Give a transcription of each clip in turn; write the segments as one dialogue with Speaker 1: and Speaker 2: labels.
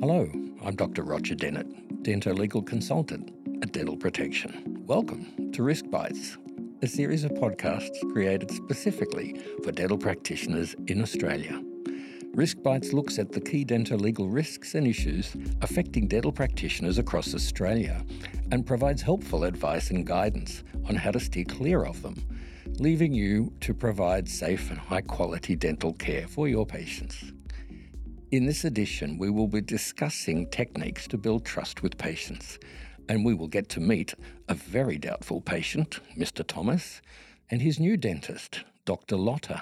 Speaker 1: Hello, I'm Dr. Roger Dennett, dentolegal consultant at Dental Protection. Welcome to RiskBites, a series of podcasts created specifically for dental practitioners in Australia. RiskBites looks at the key dentolegal risks and issues affecting dental practitioners across Australia and provides helpful advice and guidance on how to steer clear of them, leaving you to provide safe and high quality dental care for your patients. In this edition, we will be discussing techniques to build trust with patients, and we will get to meet a very doubtful patient, Mr. Thomas, and his new dentist, Dr. Lotter.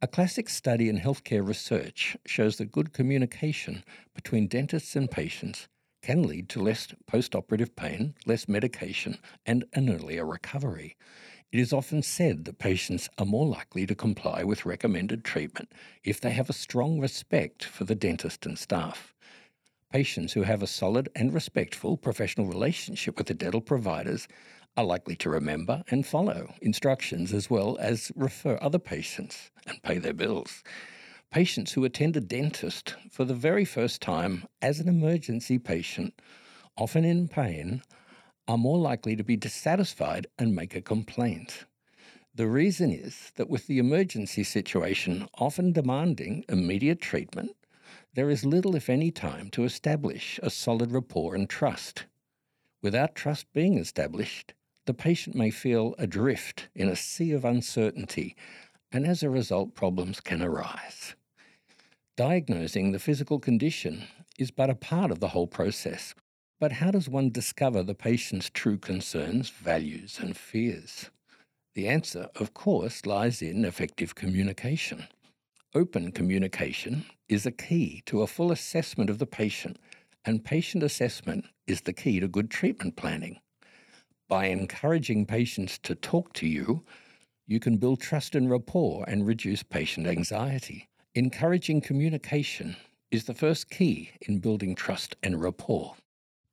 Speaker 1: A classic study in healthcare research shows that good communication between dentists and patients can lead to less post operative pain, less medication, and an earlier recovery. It is often said that patients are more likely to comply with recommended treatment if they have a strong respect for the dentist and staff. Patients who have a solid and respectful professional relationship with the dental providers are likely to remember and follow instructions as well as refer other patients and pay their bills. Patients who attend a dentist for the very first time as an emergency patient, often in pain, are more likely to be dissatisfied and make a complaint. The reason is that with the emergency situation often demanding immediate treatment, there is little, if any, time to establish a solid rapport and trust. Without trust being established, the patient may feel adrift in a sea of uncertainty, and as a result, problems can arise. Diagnosing the physical condition is but a part of the whole process, but how does one discover the patient's true concerns, values, and fears? The answer, of course, lies in effective communication. Open communication is a key to a full assessment of the patient, and patient assessment is the key to good treatment planning. By encouraging patients to talk to you, you can build trust and rapport and reduce patient anxiety. Encouraging communication is the first key in building trust and rapport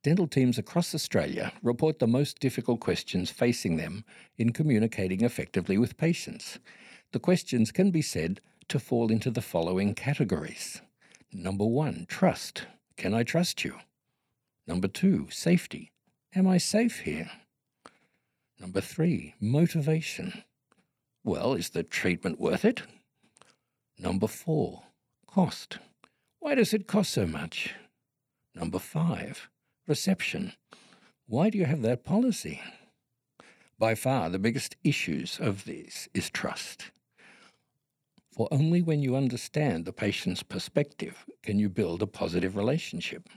Speaker 1: dental teams across Australia report the most difficult questions facing them in communicating effectively with patients. The questions can be said to fall into the following categories Number one, trust. Can I trust you? Number two, safety. Am I safe here? Number three, motivation. Well, is the treatment worth it? Number four, cost. Why does it cost so much? Number five, reception. Why do you have that policy? By far, the biggest issues of this is trust. For only when you understand the patient's perspective can you build a positive relationship.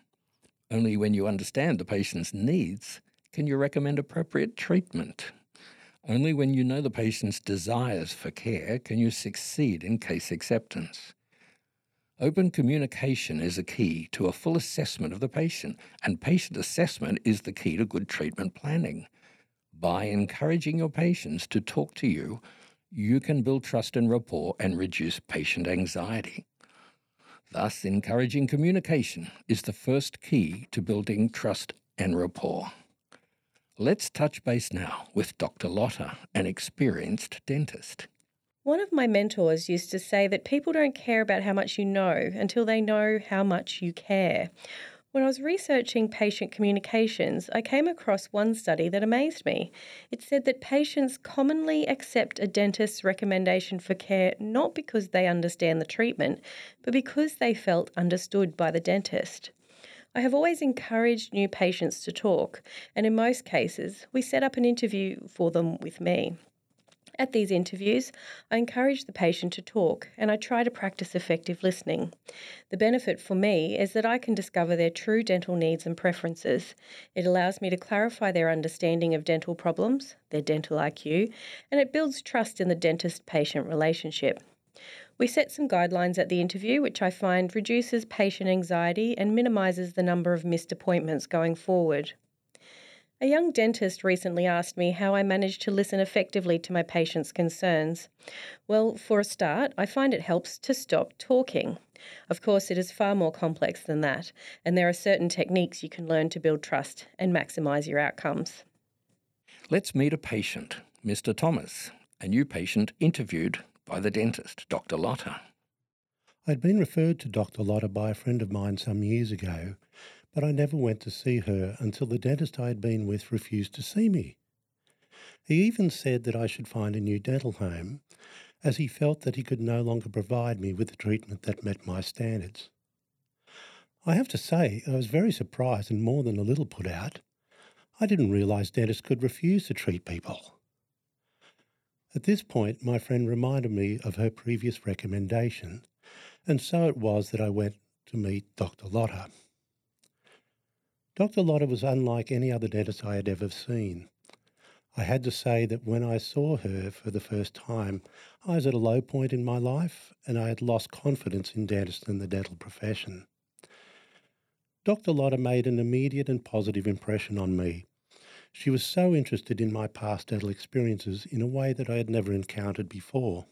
Speaker 1: Only when you understand the patient's needs can you recommend appropriate treatment. Only when you know the patient's desires for care can you succeed in case acceptance. Open communication is a key to a full assessment of the patient, and patient assessment is the key to good treatment planning. By encouraging your patients to talk to you, you can build trust and rapport and reduce patient anxiety. Thus, encouraging communication is the first key to building trust and rapport. Let's touch base now with Dr. Lotta, an experienced dentist.
Speaker 2: One of my mentors used to say that people don't care about how much you know until they know how much you care. When I was researching patient communications, I came across one study that amazed me. It said that patients commonly accept a dentist's recommendation for care not because they understand the treatment, but because they felt understood by the dentist. I have always encouraged new patients to talk, and in most cases, we set up an interview for them with me. At these interviews, I encourage the patient to talk and I try to practice effective listening. The benefit for me is that I can discover their true dental needs and preferences. It allows me to clarify their understanding of dental problems, their dental IQ, and it builds trust in the dentist patient relationship. We set some guidelines at the interview, which I find reduces patient anxiety and minimises the number of missed appointments going forward. A young dentist recently asked me how I manage to listen effectively to my patients' concerns. Well, for a start, I find it helps to stop talking. Of course, it is far more complex than that, and there are certain techniques you can learn to build trust and maximise your outcomes.
Speaker 1: Let's meet a patient, Mr. Thomas, a new patient interviewed by the dentist, Dr. Lotta.
Speaker 3: I'd been referred to Dr. Lotta by a friend of mine some years ago but I never went to see her until the dentist I had been with refused to see me. He even said that I should find a new dental home, as he felt that he could no longer provide me with the treatment that met my standards. I have to say, I was very surprised and more than a little put out. I didn't realise dentists could refuse to treat people. At this point, my friend reminded me of her previous recommendation, and so it was that I went to meet Dr. Lotter. Dr. Lotta was unlike any other dentist I had ever seen. I had to say that when I saw her for the first time, I was at a low point in my life and I had lost confidence in dentists and the dental profession. Dr. Lotta made an immediate and positive impression on me. She was so interested in my past dental experiences in a way that I had never encountered before.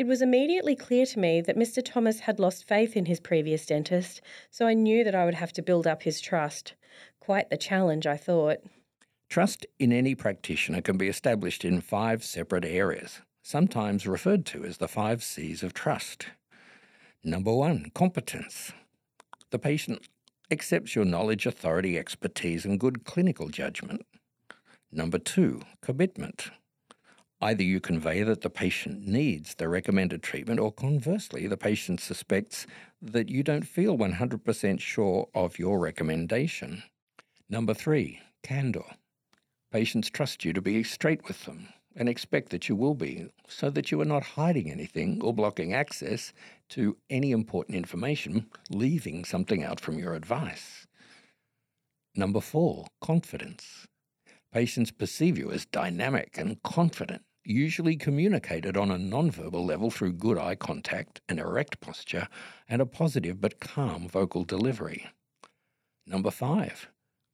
Speaker 2: It was immediately clear to me that Mr. Thomas had lost faith in his previous dentist, so I knew that I would have to build up his trust. Quite the challenge, I thought.
Speaker 1: Trust in any practitioner can be established in five separate areas, sometimes referred to as the five C's of trust. Number one, competence. The patient accepts your knowledge, authority, expertise, and good clinical judgment. Number two, commitment. Either you convey that the patient needs the recommended treatment, or conversely, the patient suspects that you don't feel 100% sure of your recommendation. Number three, candor. Patients trust you to be straight with them and expect that you will be, so that you are not hiding anything or blocking access to any important information, leaving something out from your advice. Number four, confidence. Patients perceive you as dynamic and confident usually communicated on a nonverbal level through good eye contact, an erect posture, and a positive but calm vocal delivery. Number five,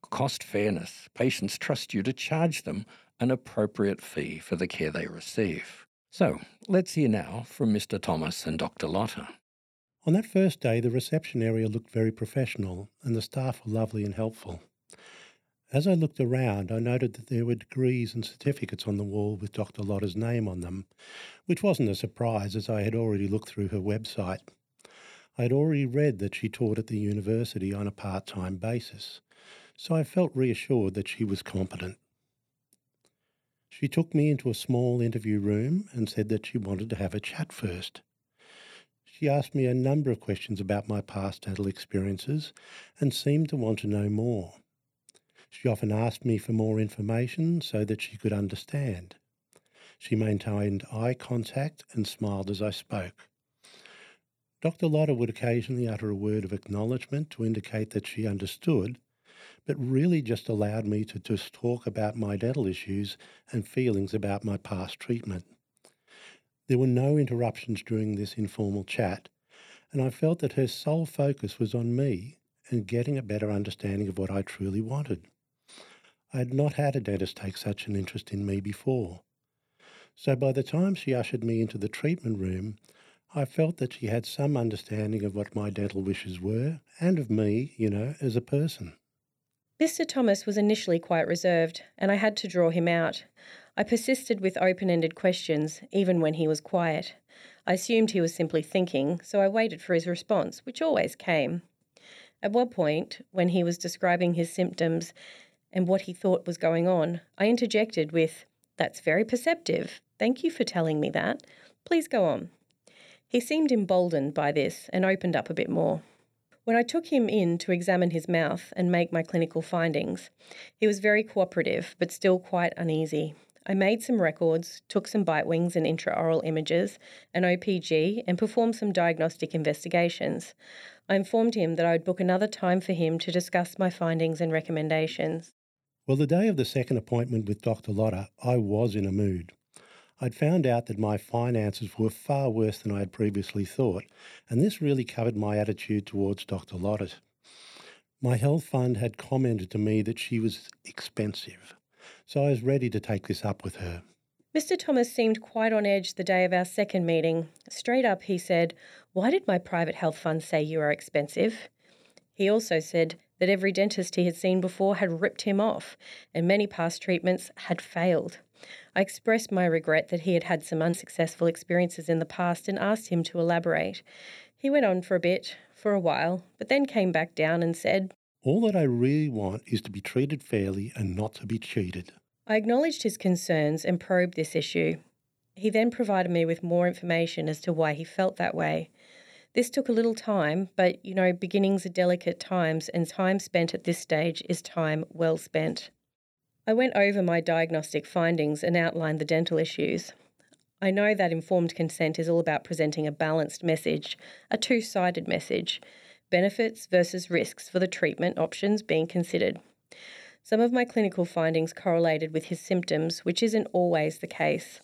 Speaker 1: cost fairness. Patients trust you to charge them an appropriate fee for the care they receive. So let's hear now from Mr. Thomas and Dr. Lotter.
Speaker 3: On that first day, the reception area looked very professional and the staff were lovely and helpful. As I looked around, I noted that there were degrees and certificates on the wall with Dr. Lotta's name on them, which wasn't a surprise as I had already looked through her website. I had already read that she taught at the university on a part time basis, so I felt reassured that she was competent. She took me into a small interview room and said that she wanted to have a chat first. She asked me a number of questions about my past dental experiences and seemed to want to know more. She often asked me for more information so that she could understand. She maintained eye contact and smiled as I spoke. Dr. Lotter would occasionally utter a word of acknowledgement to indicate that she understood, but really just allowed me to just talk about my dental issues and feelings about my past treatment. There were no interruptions during this informal chat, and I felt that her sole focus was on me and getting a better understanding of what I truly wanted. I had not had a dentist take such an interest in me before. So by the time she ushered me into the treatment room, I felt that she had some understanding of what my dental wishes were and of me, you know, as a person.
Speaker 2: Mr. Thomas was initially quite reserved, and I had to draw him out. I persisted with open ended questions, even when he was quiet. I assumed he was simply thinking, so I waited for his response, which always came. At one point, when he was describing his symptoms, and what he thought was going on, I interjected with, That's very perceptive. Thank you for telling me that. Please go on. He seemed emboldened by this and opened up a bit more. When I took him in to examine his mouth and make my clinical findings, he was very cooperative but still quite uneasy. I made some records, took some bite wings and intraoral images, an OPG, and performed some diagnostic investigations. I informed him that I would book another time for him to discuss my findings and recommendations.
Speaker 3: Well, the day of the second appointment with Dr. Lotta, I was in a mood. I'd found out that my finances were far worse than I had previously thought, and this really covered my attitude towards Dr. Lotta. My health fund had commented to me that she was expensive, so I was ready to take this up with her.
Speaker 2: Mr. Thomas seemed quite on edge the day of our second meeting. Straight up, he said, Why did my private health fund say you are expensive? He also said, that every dentist he had seen before had ripped him off, and many past treatments had failed. I expressed my regret that he had had some unsuccessful experiences in the past and asked him to elaborate. He went on for a bit, for a while, but then came back down and said,
Speaker 3: All that I really want is to be treated fairly and not to be cheated.
Speaker 2: I acknowledged his concerns and probed this issue. He then provided me with more information as to why he felt that way. This took a little time, but you know, beginnings are delicate times, and time spent at this stage is time well spent. I went over my diagnostic findings and outlined the dental issues. I know that informed consent is all about presenting a balanced message, a two sided message, benefits versus risks for the treatment options being considered. Some of my clinical findings correlated with his symptoms, which isn't always the case.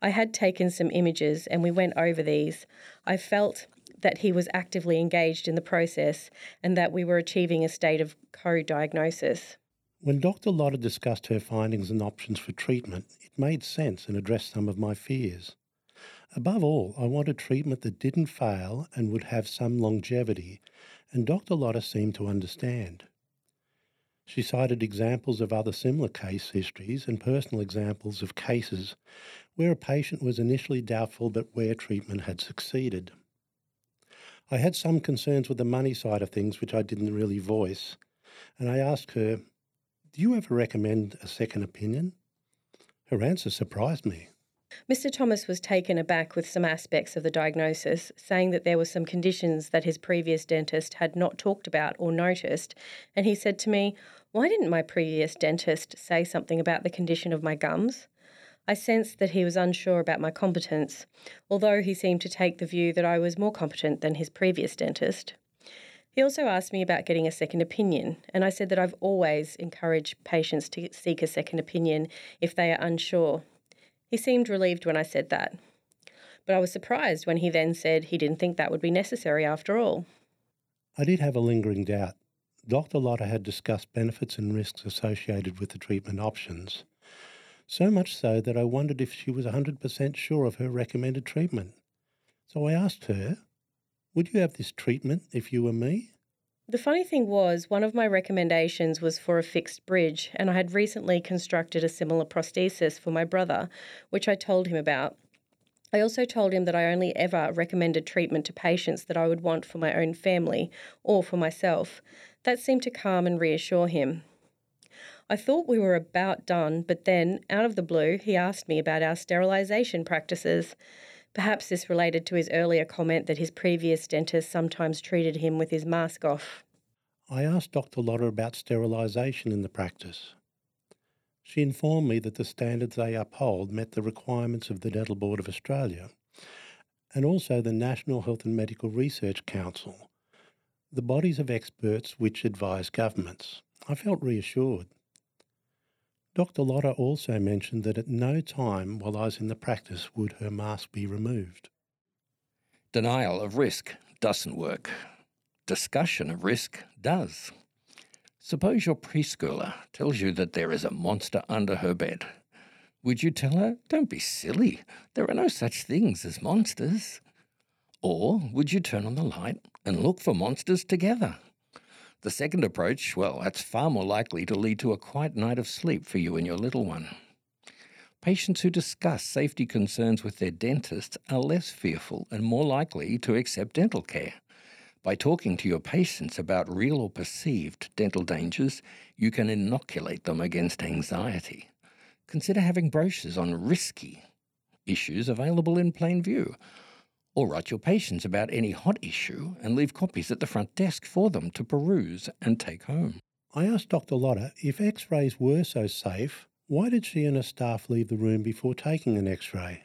Speaker 2: I had taken some images and we went over these. I felt that he was actively engaged in the process and that we were achieving a state of co diagnosis.
Speaker 3: When Dr. Lotta discussed her findings and options for treatment, it made sense and addressed some of my fears. Above all, I wanted treatment that didn't fail and would have some longevity, and Dr. Lotta seemed to understand. She cited examples of other similar case histories and personal examples of cases where a patient was initially doubtful but where treatment had succeeded. I had some concerns with the money side of things, which I didn't really voice. And I asked her, Do you ever recommend a second opinion? Her answer surprised me.
Speaker 2: Mr. Thomas was taken aback with some aspects of the diagnosis, saying that there were some conditions that his previous dentist had not talked about or noticed. And he said to me, Why didn't my previous dentist say something about the condition of my gums? I sensed that he was unsure about my competence, although he seemed to take the view that I was more competent than his previous dentist. He also asked me about getting a second opinion, and I said that I've always encouraged patients to seek a second opinion if they are unsure. He seemed relieved when I said that, but I was surprised when he then said he didn't think that would be necessary after all.
Speaker 3: I did have a lingering doubt. Dr. Lotta had discussed benefits and risks associated with the treatment options, so much so that I wondered if she was 100% sure of her recommended treatment. So I asked her, Would you have this treatment if you were me?
Speaker 2: The funny thing was, one of my recommendations was for a fixed bridge, and I had recently constructed a similar prosthesis for my brother, which I told him about. I also told him that I only ever recommended treatment to patients that I would want for my own family or for myself. That seemed to calm and reassure him. I thought we were about done, but then, out of the blue, he asked me about our sterilisation practices. Perhaps this related to his earlier comment that his previous dentist sometimes treated him with his mask off.
Speaker 3: I asked Dr. Lotter about sterilisation in the practice. She informed me that the standards they uphold met the requirements of the Dental Board of Australia and also the National Health and Medical Research Council, the bodies of experts which advise governments. I felt reassured. Dr. Lotta also mentioned that at no time while I was in the practice would her mask be removed.
Speaker 1: Denial of risk doesn't work. Discussion of risk does. Suppose your preschooler tells you that there is a monster under her bed. Would you tell her, don't be silly, there are no such things as monsters? Or would you turn on the light and look for monsters together? The second approach, well, that's far more likely to lead to a quiet night of sleep for you and your little one. Patients who discuss safety concerns with their dentist are less fearful and more likely to accept dental care. By talking to your patients about real or perceived dental dangers, you can inoculate them against anxiety. Consider having brochures on risky issues available in plain view or write your patients about any hot issue and leave copies at the front desk for them to peruse and take home.
Speaker 3: I asked Dr. Lotta if x rays were so safe, why did she and her staff leave the room before taking an x ray?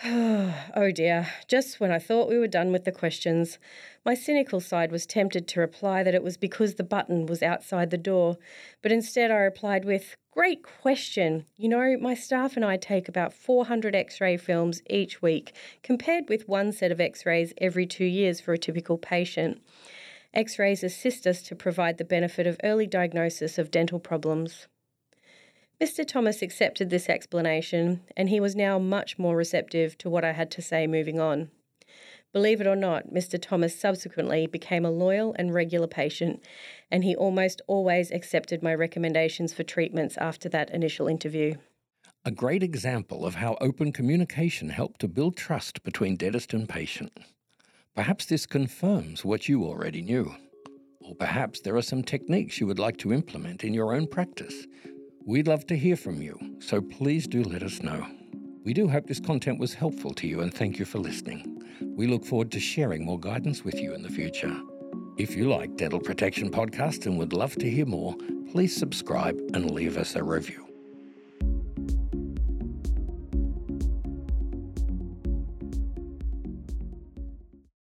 Speaker 2: oh dear, just when I thought we were done with the questions, my cynical side was tempted to reply that it was because the button was outside the door, but instead I replied with, Great question. You know, my staff and I take about 400 x ray films each week, compared with one set of x rays every two years for a typical patient. X rays assist us to provide the benefit of early diagnosis of dental problems. Mr. Thomas accepted this explanation, and he was now much more receptive to what I had to say moving on. Believe it or not, Mr. Thomas subsequently became a loyal and regular patient, and he almost always accepted my recommendations for treatments after that initial interview.
Speaker 1: A great example of how open communication helped to build trust between dentist and patient. Perhaps this confirms what you already knew. Or perhaps there are some techniques you would like to implement in your own practice. We'd love to hear from you, so please do let us know. We do hope this content was helpful to you and thank you for listening. We look forward to sharing more guidance with you in the future. If you like Dental Protection Podcast and would love to hear more, please subscribe and leave us a review.